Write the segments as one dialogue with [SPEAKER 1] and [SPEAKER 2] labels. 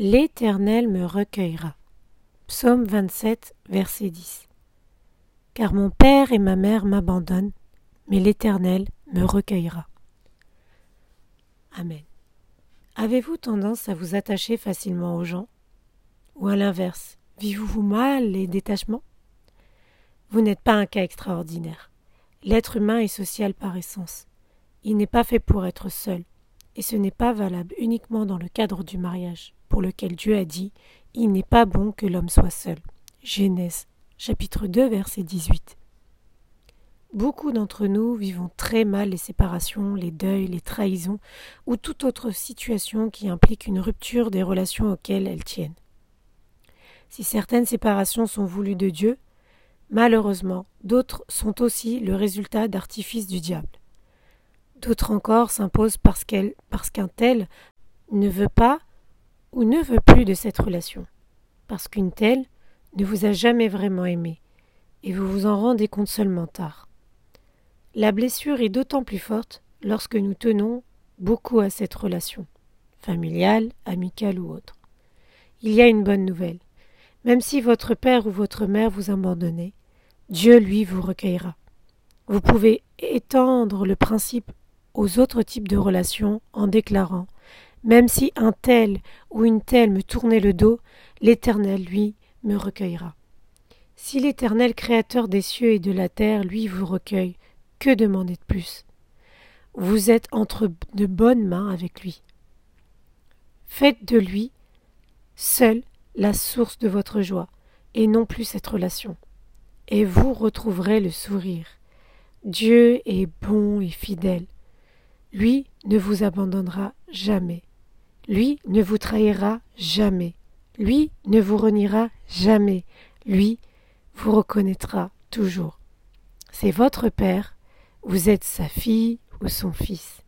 [SPEAKER 1] L'Éternel me recueillera. Psaume 27, verset 10. Car mon père et ma mère m'abandonnent, mais l'Éternel me recueillera. Amen. Avez-vous tendance à vous attacher facilement aux gens? Ou à l'inverse, vivez-vous mal les détachements? Vous n'êtes pas un cas extraordinaire. L'être humain est social par essence. Il n'est pas fait pour être seul, et ce n'est pas valable uniquement dans le cadre du mariage, pour lequel Dieu a dit Il n'est pas bon que l'homme soit seul. Genèse, chapitre 2, verset 18. Beaucoup d'entre nous vivons très mal les séparations, les deuils, les trahisons ou toute autre situation qui implique une rupture des relations auxquelles elles tiennent. Si certaines séparations sont voulues de Dieu, malheureusement, d'autres sont aussi le résultat d'artifices du diable. D'autres encore s'imposent parce qu'un tel ne veut pas ou ne veut plus de cette relation, parce qu'une telle ne vous a jamais vraiment aimé, et vous vous en rendez compte seulement tard. La blessure est d'autant plus forte lorsque nous tenons beaucoup à cette relation, familiale, amicale ou autre. Il y a une bonne nouvelle. Même si votre père ou votre mère vous abandonnait, Dieu, lui, vous recueillera. Vous pouvez étendre le principe aux autres types de relations en déclarant Même si un tel ou une telle me tournait le dos, l'Éternel, lui, me recueillera. Si l'Éternel Créateur des cieux et de la terre, lui, vous recueille, que demander de plus? Vous êtes entre de bonnes mains avec lui. Faites de lui seul la source de votre joie, et non plus cette relation. Et vous retrouverez le sourire. Dieu est bon et fidèle. Lui ne vous abandonnera jamais. Lui ne vous trahira jamais. Lui ne vous reniera jamais. Lui vous reconnaîtra toujours. C'est votre Père, vous êtes sa fille ou son fils.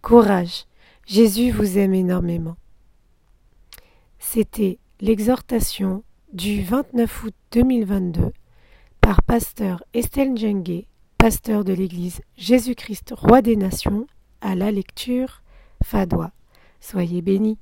[SPEAKER 1] Courage, Jésus vous aime énormément. C'était l'exhortation du 29 août 2022 par pasteur Estelle Djengue, pasteur de l'Église Jésus-Christ, roi des nations, à la lecture Fadois. Soyez bénis.